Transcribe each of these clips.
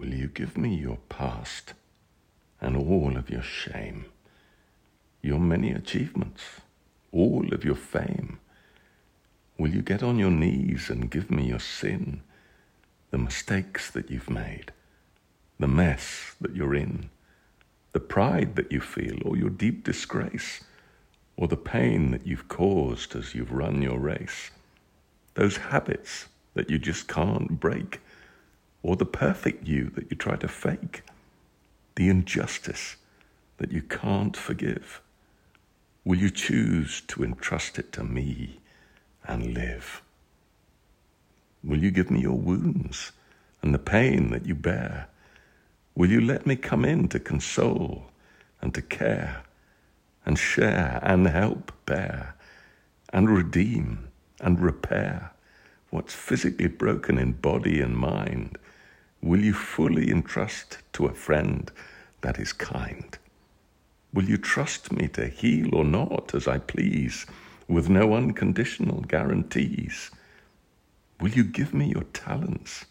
Will you give me your past and all of your shame, your many achievements, all of your fame? Will you get on your knees and give me your sin, the mistakes that you've made, the mess that you're in, the pride that you feel, or your deep disgrace, or the pain that you've caused as you've run your race, those habits that you just can't break? Or the perfect you that you try to fake, the injustice that you can't forgive? Will you choose to entrust it to me and live? Will you give me your wounds and the pain that you bear? Will you let me come in to console and to care and share and help bear and redeem and repair what's physically broken in body and mind? Will you fully entrust to a friend that is kind? Will you trust me to heal or not as I please, with no unconditional guarantees? Will you give me your talents,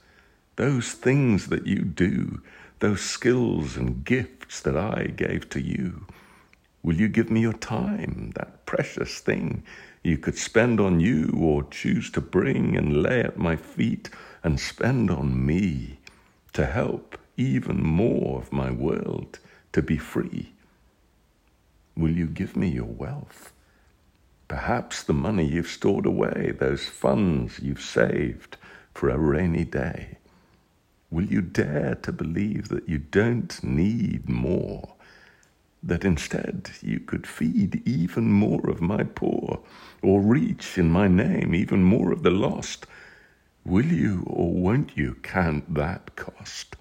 those things that you do, those skills and gifts that I gave to you? Will you give me your time, that precious thing you could spend on you or choose to bring and lay at my feet and spend on me? to help even more of my world to be free? Will you give me your wealth? Perhaps the money you've stored away, those funds you've saved for a rainy day. Will you dare to believe that you don't need more? That instead you could feed even more of my poor, or reach in my name even more of the lost? Will you or won't you count that cost?